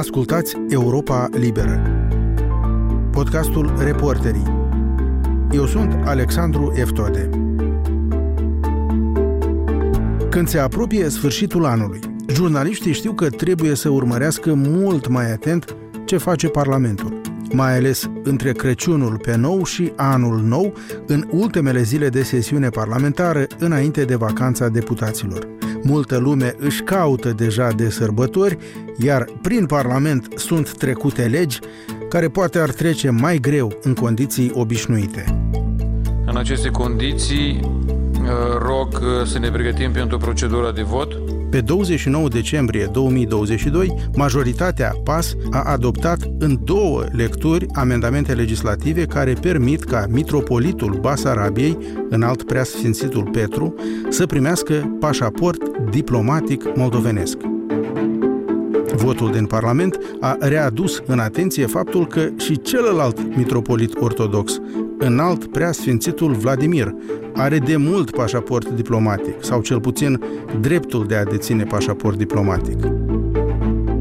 Ascultați Europa Liberă, podcastul Reporterii. Eu sunt Alexandru Eftode. Când se apropie sfârșitul anului, jurnaliștii știu că trebuie să urmărească mult mai atent ce face Parlamentul, mai ales între Crăciunul pe nou și Anul Nou, în ultimele zile de sesiune parlamentară, înainte de vacanța deputaților. Multă lume își caută deja de sărbători, iar prin Parlament sunt trecute legi care poate ar trece mai greu în condiții obișnuite. În aceste condiții, rog să ne pregătim pentru procedura de vot. Pe 29 decembrie 2022, majoritatea PAS a adoptat în două lecturi amendamente legislative care permit ca mitropolitul Basarabiei, înalt preasfințitul Petru, să primească pașaport diplomatic moldovenesc. Votul din Parlament a readus în atenție faptul că și celălalt mitropolit ortodox, înalt preasfințitul Vladimir, are de mult pașaport diplomatic, sau cel puțin dreptul de a deține pașaport diplomatic.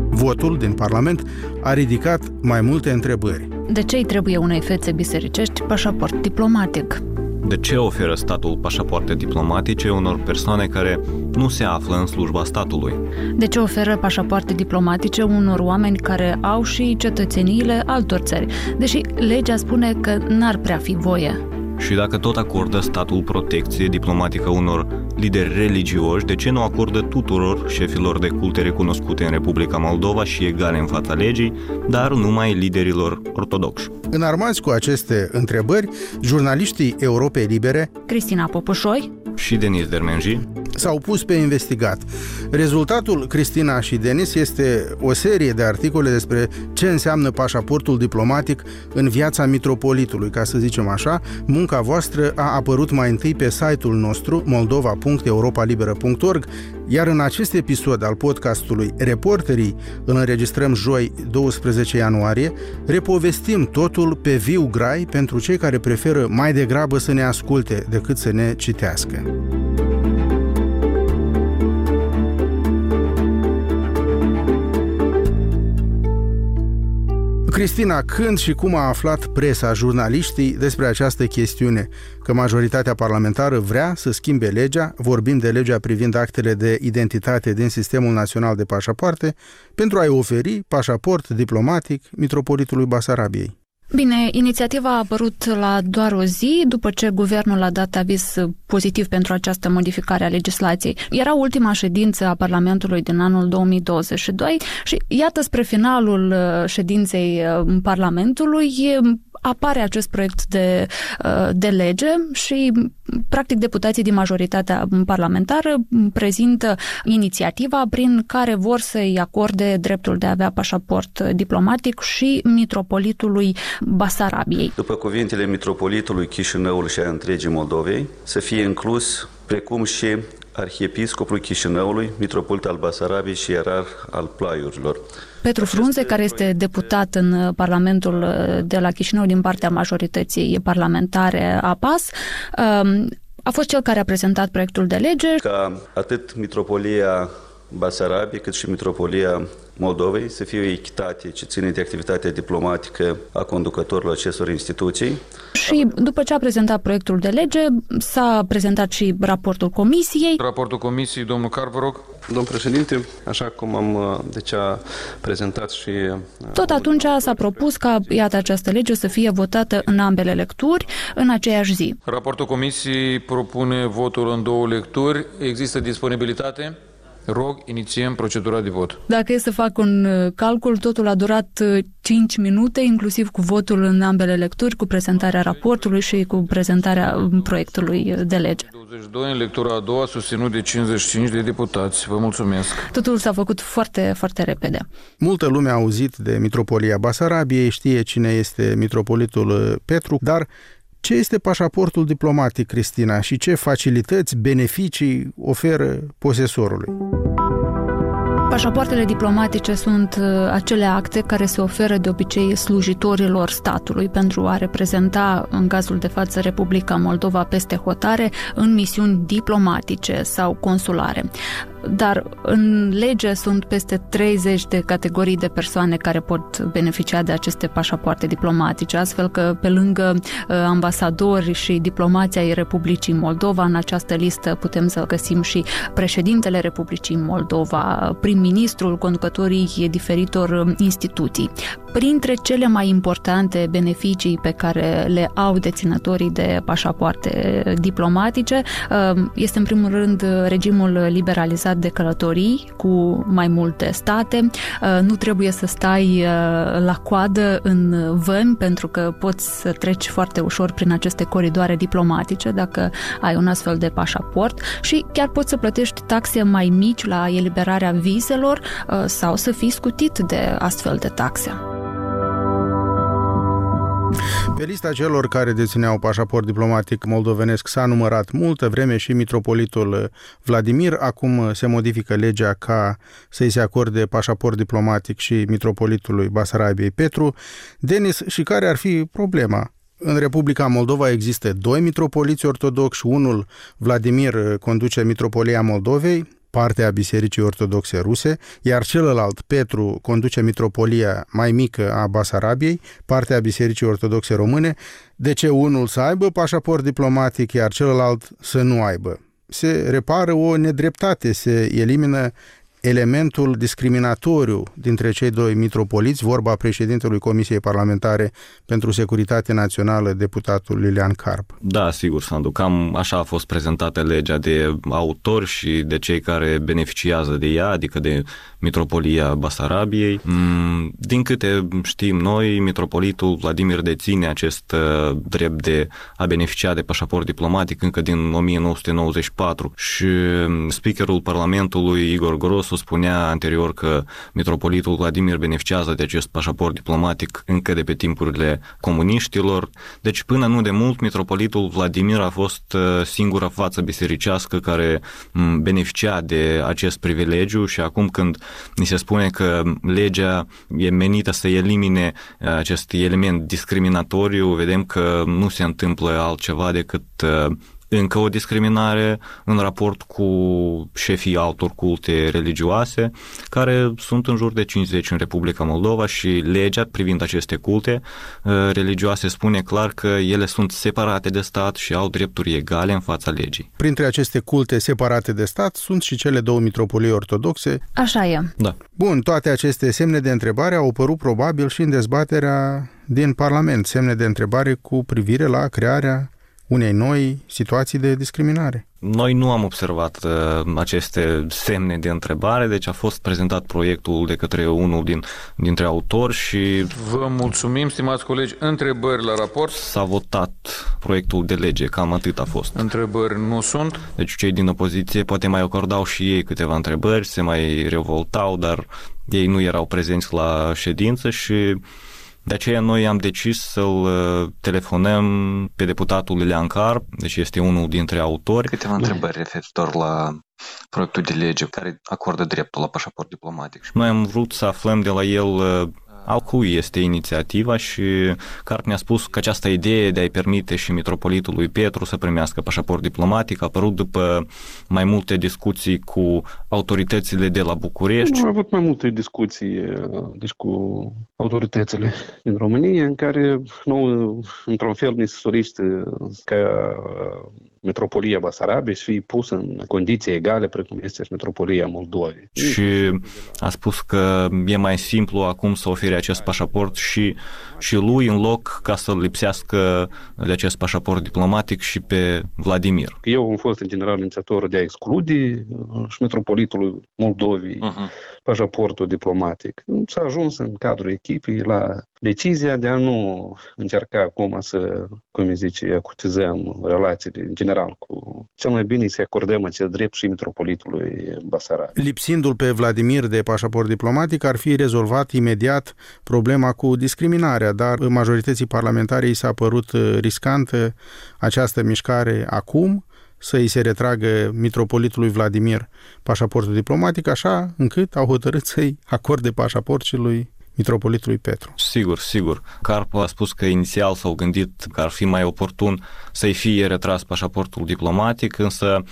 Votul din Parlament a ridicat mai multe întrebări. De ce îi trebuie unei fețe bisericești pașaport diplomatic? De ce oferă statul pașapoarte diplomatice unor persoane care nu se află în slujba statului? De ce oferă pașapoarte diplomatice unor oameni care au și cetățeniile altor țări, deși legea spune că n-ar prea fi voie? Și dacă tot acordă statul protecție diplomatică unor lideri religioși, de ce nu acordă tuturor șefilor de culte recunoscute în Republica Moldova și egale în fața legii, dar numai liderilor ortodoxi? Înarmați cu aceste întrebări, jurnaliștii Europei Libere, Cristina Popușoi și Denis Dermenji, s-au pus pe investigat. Rezultatul, Cristina și Denis, este o serie de articole despre ce înseamnă pașaportul diplomatic în viața mitropolitului, ca să zicem așa. Munca voastră a apărut mai întâi pe site-ul nostru moldova.europalibera.org, iar în acest episod al podcastului Reporterii, îl înregistrăm joi 12 ianuarie, repovestim totul pe viu grai pentru cei care preferă mai degrabă să ne asculte decât să ne citească. Cristina, când și cum a aflat presa, jurnaliștii despre această chestiune? Că majoritatea parlamentară vrea să schimbe legea, vorbim de legea privind actele de identitate din Sistemul Național de Pașapoarte, pentru a-i oferi pașaport diplomatic mitropolitului Basarabiei. Bine, inițiativa a apărut la doar o zi după ce guvernul a dat aviz pozitiv pentru această modificare a legislației. Era ultima ședință a Parlamentului din anul 2022 și iată spre finalul uh, ședinței uh, Parlamentului apare acest proiect de, uh, de lege și, practic, deputații din majoritatea parlamentară prezintă inițiativa prin care vor să-i acorde dreptul de a avea pașaport diplomatic și mitropolitului Basarabiei. După cuvintele mitropolitului Chișinăului și a întregii Moldovei, să fie inclus precum și arhiepiscopul Chișinăului, mitropolit al Basarabiei și ierarh al Plaiurilor. Petru Frunze, care este deputat în Parlamentul de la Chișinău din partea majorității parlamentare a PAS, um, a fost cel care a prezentat proiectul de lege. Ca atât mitropolia Basarabiei cât și mitropolia Moldovei să fie o echitate ce ține de activitatea diplomatică a conducătorilor acestor instituții. Și după ce a prezentat proiectul de lege, s-a prezentat și raportul comisiei. Raportul comisiei, domnul Carvă, Domn președinte, așa cum am de ce a prezentat și... Tot atunci s-a propus ca, iată, această lege să fie votată în ambele lecturi în aceeași zi. Raportul comisiei propune votul în două lecturi. Există disponibilitate? Rog, inițiem procedura de vot. Dacă e să fac un uh, calcul, totul a durat 5 uh, minute, inclusiv cu votul în ambele lecturi, cu prezentarea raportului și cu prezentarea um, proiectului de lege. 22 în lectura a doua, susținut de 55 de deputați. Vă mulțumesc. Totul s-a făcut foarte, foarte repede. Multă lume a auzit de Mitropolia Basarabiei, știe cine este mitropolitul uh, Petru, dar ce este pașaportul diplomatic, Cristina, și ce facilități, beneficii oferă posesorului? Pașapoartele diplomatice sunt uh, acele acte care se oferă de obicei slujitorilor statului pentru a reprezenta, în cazul de față, Republica Moldova peste hotare în misiuni diplomatice sau consulare. Dar în lege sunt peste 30 de categorii de persoane care pot beneficia de aceste pașapoarte diplomatice, astfel că pe lângă uh, ambasadori și diplomația ai Republicii Moldova, în această listă putem să găsim și președintele Republicii Moldova, prim-ministrul, conducătorii diferitor um, instituții. Printre cele mai importante beneficii pe care le au deținătorii de pașapoarte diplomatice um, este în primul rând regimul liberalizat de călătorii cu mai multe state. Uh, nu trebuie să stai uh, la coadă în vămi pentru că poți să treci foarte ușor prin aceste coridoare diplomatice dacă ai un astfel de pașaport și chiar poți să plătești taxe mai mici la eliberarea vizelor uh, sau să fii scutit de astfel de taxe. Pe lista celor care dețineau pașaport diplomatic moldovenesc s-a numărat multă vreme și mitropolitul Vladimir. Acum se modifică legea ca să-i se acorde pașaport diplomatic și mitropolitului Basarabiei Petru. Denis, și care ar fi problema? În Republica Moldova există doi mitropoliți ortodoxi, unul, Vladimir, conduce Mitropolia Moldovei, parte a Bisericii Ortodoxe Ruse, iar celălalt, Petru, conduce mitropolia mai mică a Basarabiei, parte a Bisericii Ortodoxe Române, de ce unul să aibă pașaport diplomatic, iar celălalt să nu aibă? Se repară o nedreptate, se elimină elementul discriminatoriu dintre cei doi mitropoliți, vorba președintelui Comisiei Parlamentare pentru Securitate Națională, deputatul Lilian Carp. Da, sigur, Sandu, cam așa a fost prezentată legea de autori și de cei care beneficiază de ea, adică de Mitropolia Basarabiei. Mm, din câte știm noi, Mitropolitul Vladimir deține acest uh, drept de a beneficia de pașaport diplomatic încă din 1994 și mm, speakerul Parlamentului Igor Gros Grosu spunea anterior că mitropolitul Vladimir beneficiază de acest pașaport diplomatic încă de pe timpurile comuniștilor. Deci până nu de mult, mitropolitul Vladimir a fost uh, singura față bisericească care mm, beneficia de acest privilegiu și acum când ni se spune că legea e menită să elimine uh, acest element discriminatoriu, vedem că nu se întâmplă altceva decât uh, încă o discriminare în raport cu șefii altor culte religioase, care sunt în jur de 50 în Republica Moldova și legea privind aceste culte uh, religioase spune clar că ele sunt separate de stat și au drepturi egale în fața legii. Printre aceste culte separate de stat sunt și cele două mitropolii ortodoxe. Așa e. Da. Bun, toate aceste semne de întrebare au apărut probabil și în dezbaterea din Parlament, semne de întrebare cu privire la crearea unei noi situații de discriminare. Noi nu am observat uh, aceste semne de întrebare, deci a fost prezentat proiectul de către unul din, dintre autori și... Vă mulțumim, stimați colegi. Întrebări la raport? S-a votat proiectul de lege, cam atât a fost. Întrebări nu sunt. Deci cei din opoziție poate mai acordau și ei câteva întrebări, se mai revoltau, dar ei nu erau prezenți la ședință și de aceea noi am decis să-l uh, telefonăm pe deputatul Lilian Carp, deci este unul dintre autori. Câteva întrebări referitor la proiectul de lege care acordă dreptul la pașaport diplomatic. Noi am vrut să aflăm de la el uh, al cui este inițiativa și Carp ne-a spus că această idee de a-i permite și mitropolitului Petru să primească pașaport diplomatic a apărut după mai multe discuții cu autoritățile de la București. Am avut mai multe discuții deci cu autoritățile din România în care nou, într-un fel, ni se sorește ca metropolia Basarabiei să fie pusă în condiții egale precum este și metropolia Moldovei. Și a spus că e mai simplu acum să ofere acest pașaport și, și lui în loc ca să lipsească de acest pașaport diplomatic și pe Vladimir. Eu am fost în general inițiator de a exclude uh, și metropolitul Moldovei uh-huh. Pașaportul diplomatic. S-a ajuns în cadrul echipei la decizia de a nu încerca acum să, cum îi zice, acutizăm relațiile în general cu... Cel mai bine să acordăm acest drept și metropolitului Basarab. Lipsindu-l pe Vladimir de pașaport diplomatic, ar fi rezolvat imediat problema cu discriminarea, dar majorității parlamentare i s-a părut riscantă această mișcare acum, să îi se retragă mitropolitului Vladimir pașaportul diplomatic, așa încât au hotărât să-i acorde pașaport și lui mitropolitului Petru. Sigur, sigur. Carp a spus că inițial s-au gândit că ar fi mai oportun să-i fie retras pașaportul diplomatic, însă...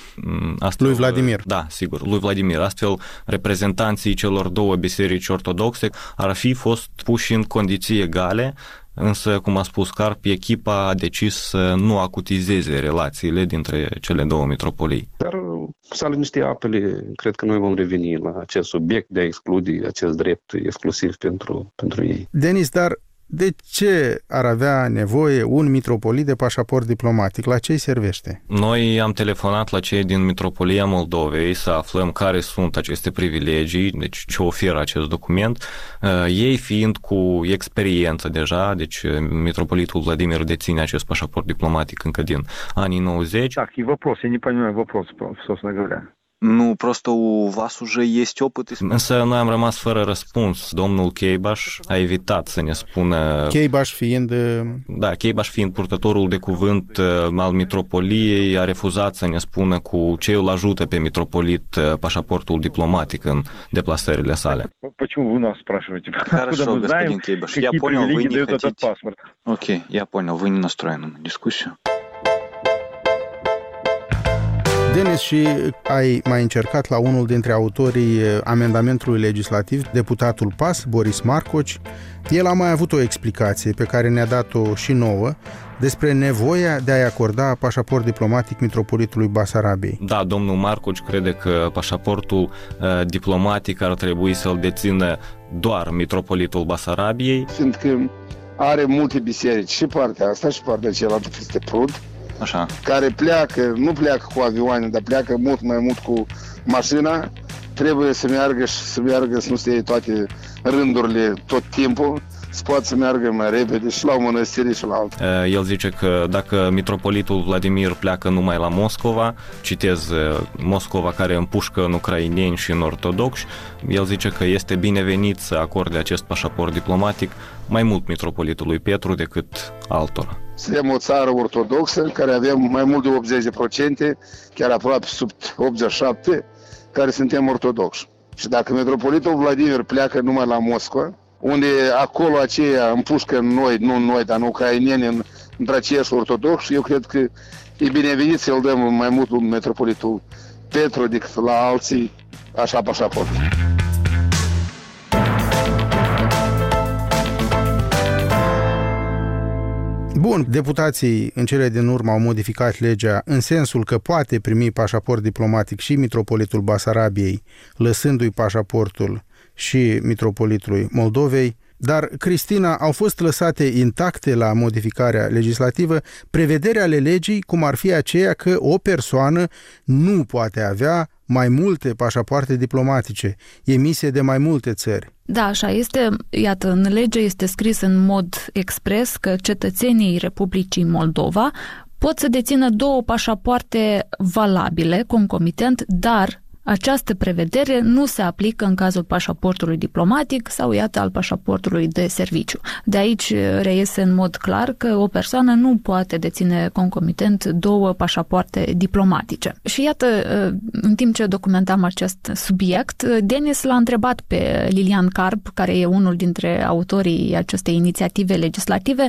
Astfel, lui Vladimir. Da, sigur, lui Vladimir. Astfel, reprezentanții celor două biserici ortodoxe ar fi fost puși în condiții egale Însă, cum a spus Carp, echipa a decis să nu acutizeze relațiile dintre cele două mitropolii. Dar s-a liniștit apele, cred că noi vom reveni la acest subiect de a exclude acest drept exclusiv pentru, pentru ei. Denis, dar de ce ar avea nevoie un mitropolit de pașaport diplomatic? La ce îi servește? Noi am telefonat la cei din Mitropolia Moldovei să aflăm care sunt aceste privilegii, deci ce oferă acest document. Uh, ei fiind cu experiență deja, deci uh, Mitropolitul Vladimir deține acest pașaport diplomatic încă din anii 90. Так, и вопрос, я не понимаю вопрос, собственно говоря. Ну, просто у вас уже есть опыт. Însă noi am rămas fără răspuns. Domnul Cheibaș a evitat să ne spună... Cheibaș fiind... Da, Cheibaș fiind purtătorul de cuvânt al mitropoliei, a refuzat să ne spună cu ce îl ajută pe mitropolit pașaportul diplomatic în deplasările sale. Почему вы нас спрашиваете? Хорошо, господин Кейбаш, я понял, вы не хотите... Окей, я понял, вы не настроены на дискуссию. Denis, și ai mai încercat la unul dintre autorii eh, amendamentului legislativ, deputatul PAS, Boris Marcoci. El a mai avut o explicație pe care ne-a dat-o și nouă despre nevoia de a-i acorda pașaport diplomatic mitropolitului Basarabiei. Da, domnul Marcoci crede că pașaportul uh, diplomatic ar trebui să-l dețină doar mitropolitul Basarabiei. Fiindcă are multe biserici și partea asta și partea cealaltă peste Prud, Așa. care pleacă, nu pleacă cu avioane, dar pleacă mult mai mult cu mașina, trebuie să meargă și să meargă să nu se toate rândurile tot timpul, să poată să meargă mai repede și la o mănăstire și la altă. El zice că dacă mitropolitul Vladimir pleacă numai la Moscova, citez Moscova care împușcă în ucraineni și în ortodoxi, el zice că este binevenit să acorde acest pașaport diplomatic mai mult mitropolitului Petru decât altora. Suntem o țară ortodoxă care avem mai mult de 80%, chiar aproape sub 87%, care suntem ortodoxi. Și dacă metropolitul Vladimir pleacă numai la Moscova, unde acolo aceia împușcă noi, nu noi, dar în ucraineni, în, între aceiași ortodoxi, eu cred că e binevenit să-l dăm mai mult un metropolitul Petru decât la alții, așa pașaport. Bun, deputații în cele din urmă au modificat legea în sensul că poate primi pașaport diplomatic și mitropolitul Basarabiei, lăsându-i pașaportul și mitropolitului Moldovei, dar, Cristina, au fost lăsate intacte la modificarea legislativă prevederi ale legii, cum ar fi aceea că o persoană nu poate avea mai multe pașapoarte diplomatice, emise de mai multe țări. Da, așa este. Iată, în lege este scris în mod expres că cetățenii Republicii Moldova pot să dețină două pașapoarte valabile, concomitent, dar această prevedere nu se aplică în cazul pașaportului diplomatic sau, iată, al pașaportului de serviciu. De aici reiese în mod clar că o persoană nu poate deține concomitent două pașapoarte diplomatice. Și iată, în timp ce documentam acest subiect, Denis l-a întrebat pe Lilian Carp, care e unul dintre autorii acestei inițiative legislative,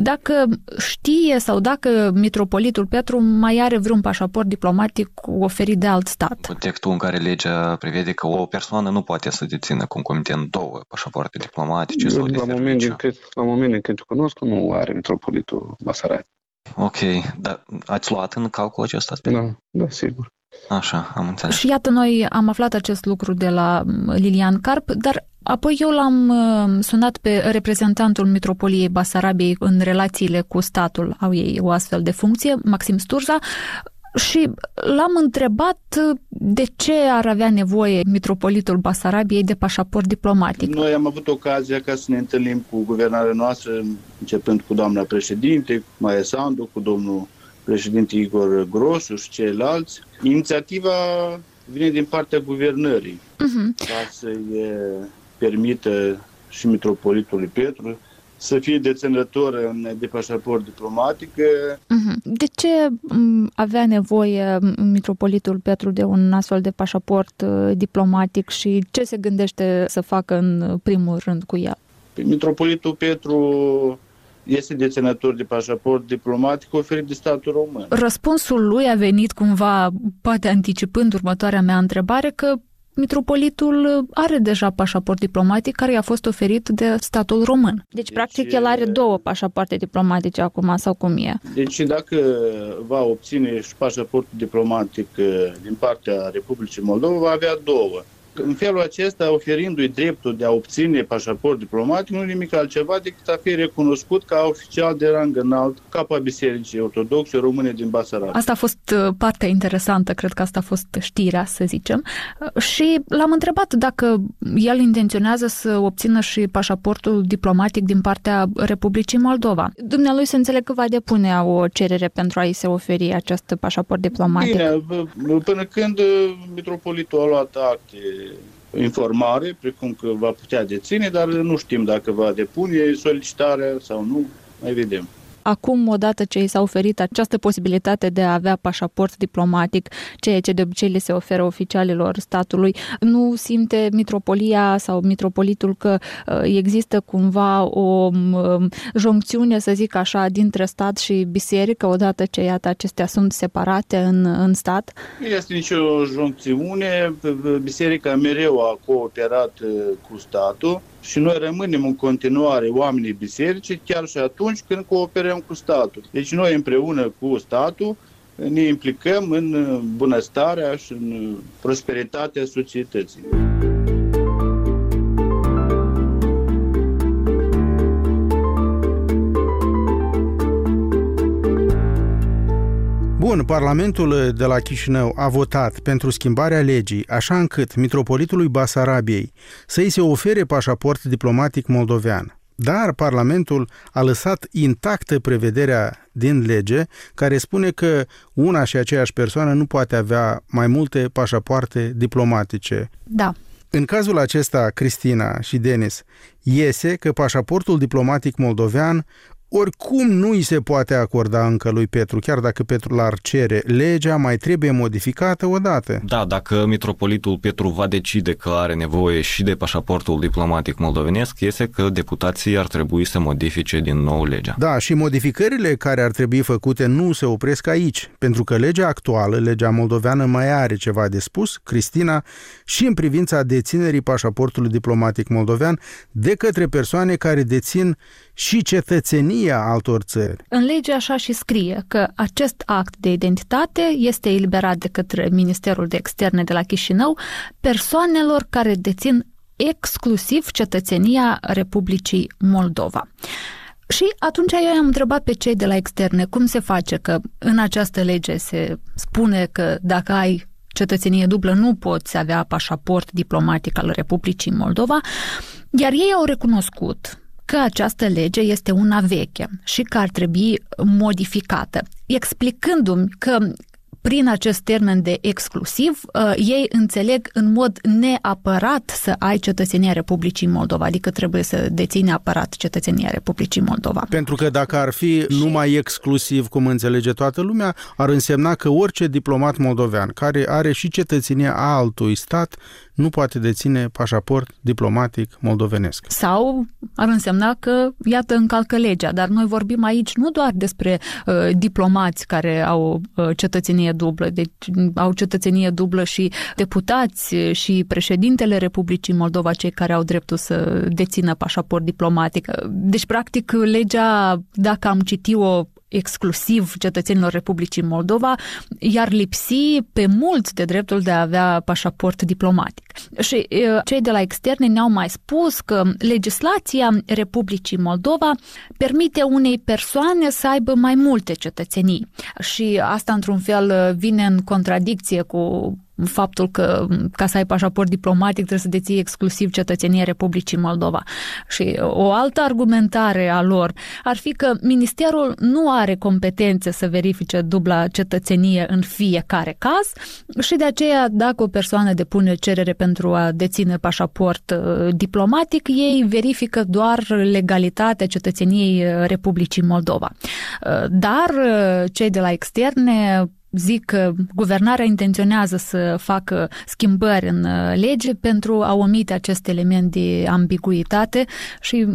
dacă știe sau dacă mitropolitul Petru mai are vreun pașaport diplomatic oferit de alt stat. Textul în care legea prevede că o persoană nu poate să dețină concomitent două pașapoarte diplomatice Eu, sau de la, serviciu. moment în cât, la moment în cât cunosc, nu are metropolitul Basarab. Ok, dar ați luat în calcul acest aspect? Da, da, sigur. Așa, am înțeles. Și iată, noi am aflat acest lucru de la Lilian Carp, dar apoi eu l-am sunat pe reprezentantul Mitropoliei Basarabiei în relațiile cu statul, au ei o astfel de funcție, Maxim Sturza, și l-am întrebat de ce ar avea nevoie mitropolitul Basarabiei de pașaport diplomatic. Noi am avut ocazia ca să ne întâlnim cu guvernarea noastră, începând cu doamna președinte, Maia Sandu, cu domnul președinte Igor Grosu și ceilalți. Inițiativa vine din partea guvernării Uh-huh. ca să-i permită și mitropolitului Petru să fie deținător de pașaport diplomatic. Uh-huh. De ce m, avea nevoie mitropolitul Petru de un astfel de pașaport uh, diplomatic și ce se gândește să facă în primul rând cu el? Mitropolitul Petru este deținător de pașaport diplomatic oferit de statul român. Răspunsul lui a venit cumva, poate anticipând următoarea mea întrebare, că mitropolitul are deja pașaport diplomatic care i-a fost oferit de statul român. Deci, deci practic, el are două pașapoarte diplomatice acum, sau cum e? Deci, dacă va obține și pașaportul diplomatic uh, din partea Republicii Moldova, va avea două. În felul acesta, oferindu-i dreptul de a obține pașaport diplomatic, nu nimic altceva decât a fi recunoscut ca oficial de rang înalt capa Bisericii Ortodoxe Române din Basarab. Asta a fost uh, partea interesantă, cred că asta a fost știrea, să zicem. Uh, și l-am întrebat dacă el intenționează să obțină și pașaportul diplomatic din partea Republicii Moldova. Dumnealui se înțeleg că va depune o cerere pentru a-i se oferi acest pașaport diplomatic. Bine, până când uh, mitropolitul a luat acte informare, precum că va putea deține, dar nu știm dacă va depune solicitarea sau nu, mai vedem. Acum, odată ce i s-a oferit această posibilitate de a avea pașaport diplomatic, ceea ce de obicei le se oferă oficialilor statului, nu simte mitropolia sau mitropolitul că uh, există cumva o um, joncțiune, să zic așa, dintre stat și biserică, odată ce, iată, acestea sunt separate în, în stat? Nu este nicio joncțiune. Biserica mereu a cooperat uh, cu statul și noi rămânem în continuare oamenii bisericii chiar și atunci când cooperăm cu statul. Deci noi împreună cu statul ne implicăm în bunăstarea și în prosperitatea societății. Bun, Parlamentul de la Chișinău a votat pentru schimbarea legii, așa încât mitropolitului Basarabiei să-i se ofere pașaport diplomatic moldovean. Dar Parlamentul a lăsat intactă prevederea din lege care spune că una și aceeași persoană nu poate avea mai multe pașapoarte diplomatice. Da. În cazul acesta, Cristina și Denis, iese că pașaportul diplomatic moldovean oricum nu îi se poate acorda încă lui Petru, chiar dacă Petru l-ar cere. Legea mai trebuie modificată odată. Da, dacă mitropolitul Petru va decide că are nevoie și de pașaportul diplomatic moldovenesc, este că deputații ar trebui să modifice din nou legea. Da, și modificările care ar trebui făcute nu se opresc aici, pentru că legea actuală, legea moldoveană, mai are ceva de spus, Cristina, și în privința deținerii pașaportului diplomatic moldovean de către persoane care dețin și cetățenia altor țări. În lege așa și scrie că acest act de identitate este eliberat de către Ministerul de Externe de la Chișinău persoanelor care dețin exclusiv cetățenia Republicii Moldova. Și atunci eu am întrebat pe cei de la externe cum se face că în această lege se spune că dacă ai cetățenie dublă nu poți avea pașaport diplomatic al Republicii Moldova, iar ei au recunoscut că această lege este una veche și că ar trebui modificată, explicându-mi că prin acest termen de exclusiv, uh, ei înțeleg în mod neapărat să ai cetățenia Republicii Moldova, adică trebuie să deții neapărat cetățenia Republicii Moldova. Pentru că dacă ar fi numai exclusiv, cum înțelege toată lumea, ar însemna că orice diplomat moldovean care are și cetățenia altui stat nu poate deține pașaport diplomatic moldovenesc. Sau ar însemna că, iată, încalcă legea, dar noi vorbim aici nu doar despre uh, diplomați care au uh, cetățenie dublă, deci au cetățenie dublă și deputați și președintele Republicii Moldova, cei care au dreptul să dețină pașaport diplomatic. Deci, practic, legea, dacă am citit-o exclusiv cetățenilor Republicii Moldova, iar lipsi pe mult de dreptul de a avea pașaport diplomatic. Și cei de la externe ne-au mai spus că legislația Republicii Moldova permite unei persoane să aibă mai multe cetățenii. Și asta, într-un fel, vine în contradicție cu faptul că ca să ai pașaport diplomatic trebuie să deții exclusiv cetățenia Republicii Moldova. Și o altă argumentare a lor ar fi că ministerul nu are competențe să verifice dubla cetățenie în fiecare caz și de aceea dacă o persoană depune cerere pentru a deține pașaport uh, diplomatic, ei verifică doar legalitatea cetățeniei Republicii Moldova. Uh, dar uh, cei de la externe zic că guvernarea intenționează să facă schimbări în uh, lege pentru a omite acest element de ambiguitate și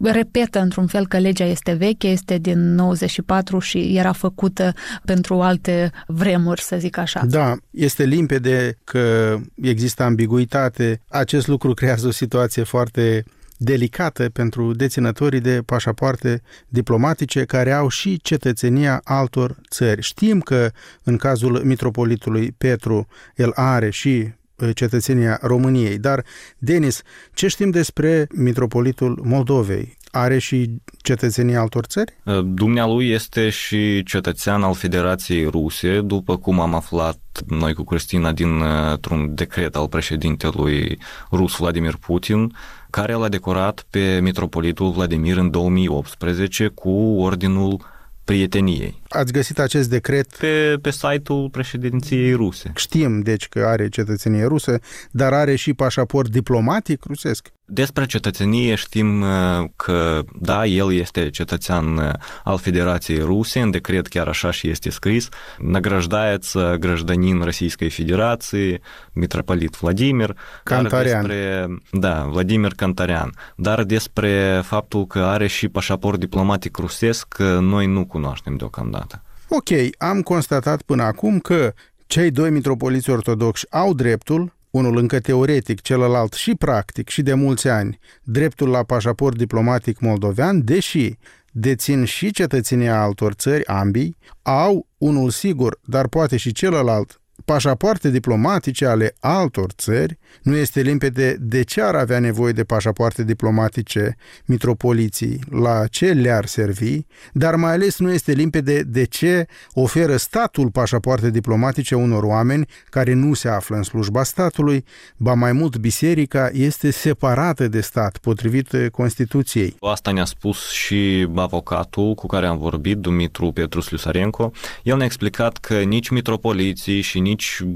repetă într-un fel că legea este veche, este din 94 și era făcută pentru alte vremuri, să zic așa. Da, este limpede că există ambiguitate. Acest lucru creează o situație foarte delicată pentru deținătorii de pașapoarte diplomatice care au și cetățenia altor țări. Știm că în cazul mitropolitului Petru el are și uh, cetățenia României. Dar, Denis, ce știm despre mitropolitul Moldovei? Are și cetățenia altor țări? Uh, dumnealui este și cetățean al Federației Ruse, după cum am aflat noi cu Cristina dintr-un decret al președintelui rus Vladimir Putin, care l-a decorat pe mitropolitul Vladimir în 2018 cu ordinul prieteniei. Ați găsit acest decret? Pe, pe site-ul președinției ruse. Știm, deci, că are cetățenie rusă, dar are și pașaport diplomatic rusesc? Despre cetățenie știm uh, că, da, el este cetățean uh, al Федерации Русии, în decret chiar așa și este scris, награждается гражданин Российской Федерации, митрополит Vladimir. Cantarian. Despre, da, Vladimir Cantarian. Dar despre faptul că are și pașaport diplomatic rusesc, uh, noi nu cunoaștem deocamdată. Ok, am constatat până acum că cei doi mitropoliți ortodoxi au dreptul unul încă teoretic, celălalt și practic și de mulți ani, dreptul la pașaport diplomatic moldovean, deși dețin și cetățenia altor țări, ambii, au unul sigur, dar poate și celălalt, pașapoarte diplomatice ale altor țări, nu este limpede de ce ar avea nevoie de pașapoarte diplomatice mitropoliții, la ce le-ar servi, dar mai ales nu este limpede de ce oferă statul pașapoarte diplomatice unor oameni care nu se află în slujba statului, ba mai mult biserica este separată de stat, potrivit Constituției. Asta ne-a spus și avocatul cu care am vorbit, Dumitru Petru Sliusarenko. El ne-a explicat că nici mitropoliții și nici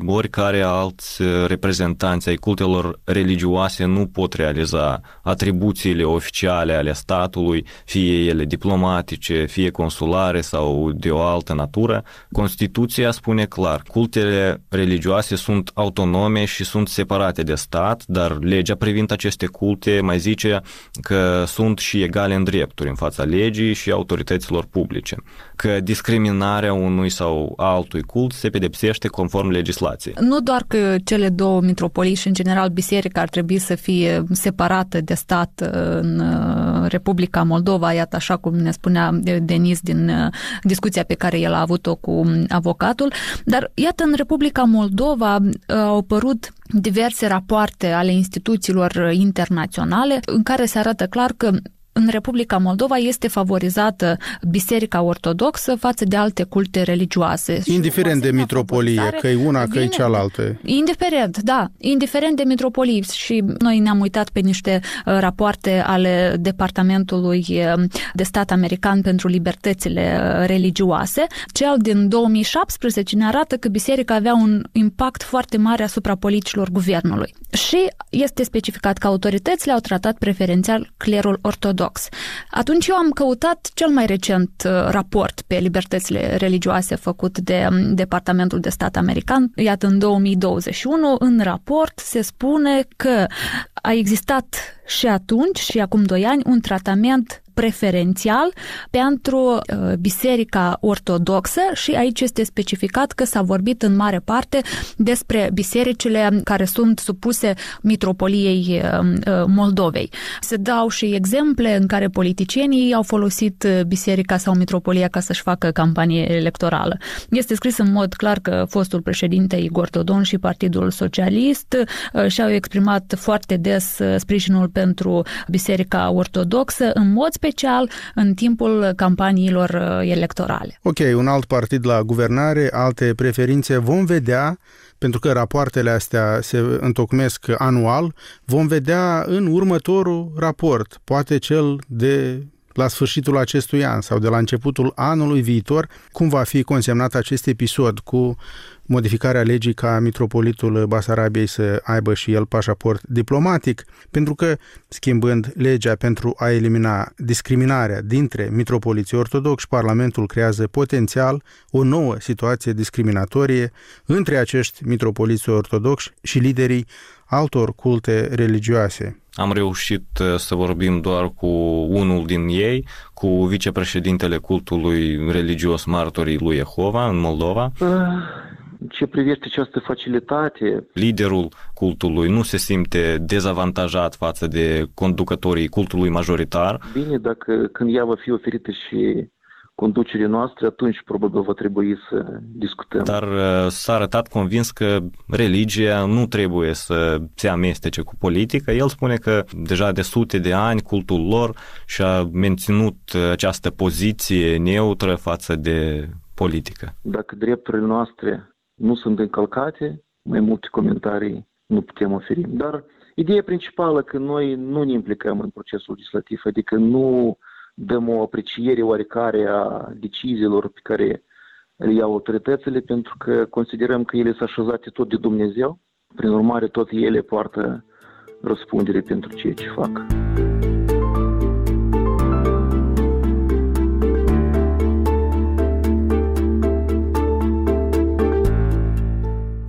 oricare alți reprezentanți ai cultelor religioase nu pot realiza atribuțiile oficiale ale statului, fie ele diplomatice, fie consulare sau de o altă natură. Constituția spune clar, cultele religioase sunt autonome și sunt separate de stat, dar legea privind aceste culte mai zice că sunt și egale în drepturi în fața legii și autorităților publice, că discriminarea unui sau altui cult se pedepsește conform legislației. Nu doar că cele două mitropolii și în general biserica ar trebui să fie separată de stat uh, în uh, Republica Moldova, iată așa cum ne spunea Denis din uh, discuția pe care el a avut-o cu avocatul, dar iată în Republica Moldova au apărut diverse rapoarte ale instituțiilor internaționale în care se arată clar că în Republica Moldova este favorizată Biserica Ortodoxă față de alte culte religioase. Indiferent de mitropolie, că e una, că e cealaltă. Indiferent, da. Indiferent de mitropolie. Și noi ne-am uitat pe niște uh, rapoarte ale Departamentului uh, de Stat American pentru Libertățile uh, Religioase. Cel din 2017 ne arată că biserica avea un impact foarte mare asupra politicilor guvernului. Și este specificat că autoritățile au tratat preferențial clerul ortodox ortodox. Atunci eu am căutat cel mai recent uh, raport pe libertățile religioase făcut de um, Departamentul de Stat American. Iată, în 2021, în raport se spune că a existat și atunci, și acum doi ani, un tratament preferențial pentru uh, Biserica Ortodoxă și aici este specificat că s-a vorbit în mare parte despre bisericile care sunt supuse mitropoliei uh, uh, Moldovei. Se dau și exemple în care politicienii au folosit biserica sau mitropolia ca să-și facă campanie electorală. Este scris în mod clar că fostul președinte Igor Todon și Partidul Socialist și-au exprimat foarte des sprijinul pentru Biserica Ortodoxă în mod special special în timpul campaniilor uh, electorale. Ok, un alt partid la guvernare, alte preferințe, vom vedea pentru că rapoartele astea se întocmesc anual, vom vedea în următorul raport, poate cel de la sfârșitul acestui an sau de la începutul anului viitor, cum va fi consemnat acest episod cu modificarea legii ca mitropolitul Basarabiei să aibă și el pașaport diplomatic, pentru că, schimbând legea pentru a elimina discriminarea dintre mitropoliții ortodoxi, Parlamentul creează potențial o nouă situație discriminatorie între acești mitropoliți ortodoxi și liderii altor culte religioase. Am reușit uh, să vorbim doar cu unul din ei, cu vicepreședintele cultului religios Martorii lui Jehova în Moldova. Uh, ce privește această facilitate. Liderul cultului nu se simte dezavantajat față de conducătorii cultului majoritar. Bine, dacă când ea va fi oferită și conducerii noastre, atunci probabil va trebui să discutăm. Dar uh, s-a arătat convins că religia nu trebuie să se amestece cu politica. El spune că deja de sute de ani cultul lor și-a menținut această poziție neutră față de politică. Dacă drepturile noastre nu sunt încălcate, mai multe comentarii nu putem oferi. Dar ideea principală că noi nu ne implicăm în procesul legislativ, adică nu dăm o apreciere oarecare a deciziilor pe care le iau autoritățile, pentru că considerăm că ele sunt așezate tot de Dumnezeu. Prin urmare, tot ele poartă răspundere pentru ceea ce fac.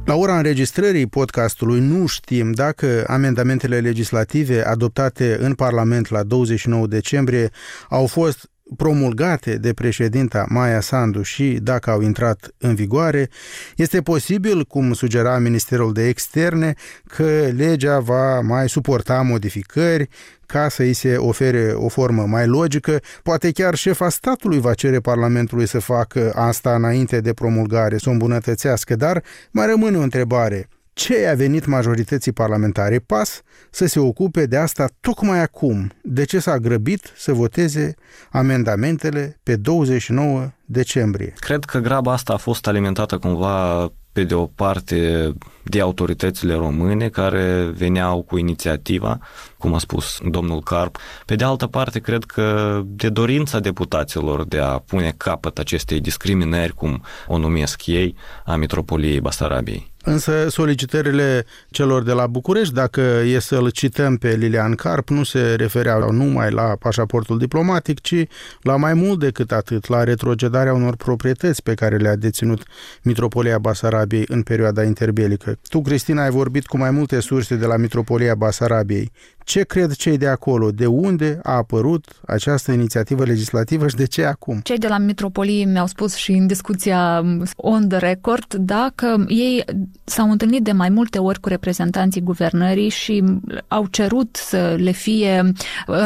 La ora înregistrării podcastului nu știm dacă amendamentele legislative adoptate în Parlament la 29 decembrie au fost promulgate de președinta Maia Sandu și dacă au intrat în vigoare, este posibil, cum sugera Ministerul de Externe, că legea va mai suporta modificări ca să îi se ofere o formă mai logică. Poate chiar șefa statului va cere Parlamentului să facă asta înainte de promulgare, să o îmbunătățească, dar mai rămâne o întrebare – ce a venit majorității parlamentare PAS să se ocupe de asta tocmai acum? De ce s-a grăbit să voteze amendamentele pe 29 decembrie? Cred că graba asta a fost alimentată cumva pe de o parte de autoritățile române care veneau cu inițiativa, cum a spus domnul Carp. Pe de altă parte, cred că de dorința deputaților de a pune capăt acestei discriminări, cum o numesc ei, a Mitropoliei Basarabiei. Însă solicitările celor de la București, dacă e să-l cităm pe Lilian Carp, nu se refereau numai la pașaportul diplomatic, ci la mai mult decât atât, la retrocedarea unor proprietăți pe care le-a deținut Mitropolia Basarabiei în perioada interbelică. Tu, Cristina, ai vorbit cu mai multe surse de la Mitropolia Basarabiei. Ce cred cei de acolo? De unde a apărut această inițiativă legislativă și de ce acum? Cei de la Mitropolie mi-au spus și în discuția on the record, da, că ei s-au întâlnit de mai multe ori cu reprezentanții guvernării și au cerut să le fie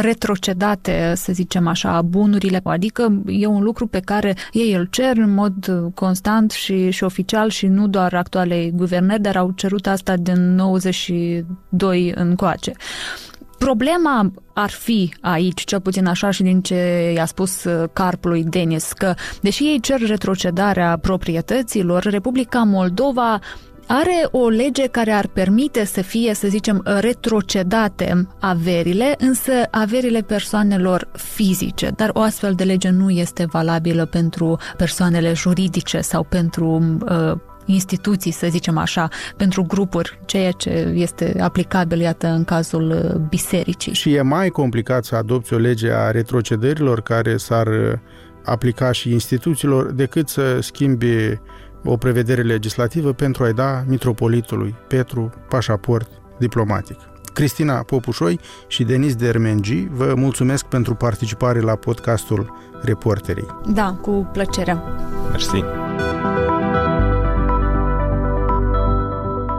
retrocedate, să zicem așa, bunurile, adică e un lucru pe care ei îl cer în mod constant și, și oficial și nu doar actualei guvernări, dar au cerut asta din 92 încoace. Problema ar fi aici, cel puțin așa și din ce i-a spus uh, carpului Denis, că deși ei cer retrocedarea proprietăților, Republica Moldova are o lege care ar permite să fie, să zicem, retrocedate averile, însă averile persoanelor fizice. Dar o astfel de lege nu este valabilă pentru persoanele juridice sau pentru uh, instituții, să zicem așa, pentru grupuri, ceea ce este aplicabil, iată, în cazul uh, bisericii. Și e mai complicat să adopți o lege a retrocedărilor care s-ar uh, aplica și instituțiilor decât să schimbi o prevedere legislativă pentru a-i da mitropolitului Petru pașaport diplomatic. Cristina Popușoi și Denis Dermengi vă mulțumesc pentru participare la podcastul Reporterii. Da, cu plăcere. Mersi.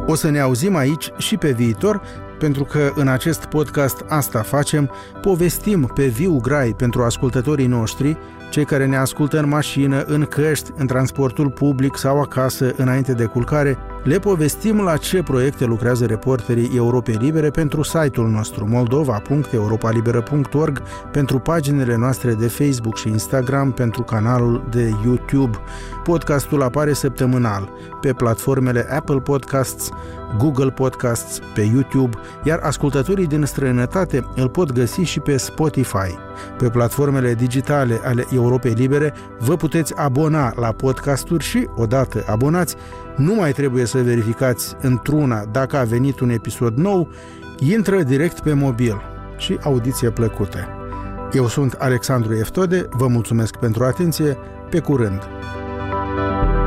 O să ne auzim aici și pe viitor, pentru că în acest podcast asta facem, povestim pe viu grai pentru ascultătorii noștri cei care ne ascultă în mașină, în căști, în transportul public sau acasă înainte de culcare, le povestim la ce proiecte lucrează reporterii Europei Libere pentru site-ul nostru moldova.europalibera.org, pentru paginile noastre de Facebook și Instagram, pentru canalul de YouTube. Podcastul apare săptămânal pe platformele Apple Podcasts, Google Podcasts, pe YouTube, iar ascultătorii din străinătate îl pot găsi și pe Spotify. Pe platformele digitale ale Europei Libere vă puteți abona la podcasturi și, odată abonați, nu mai trebuie să verificați într-una dacă a venit un episod nou, intră direct pe mobil și audiție plăcută. Eu sunt Alexandru Eftode, vă mulțumesc pentru atenție, pe curând! thank you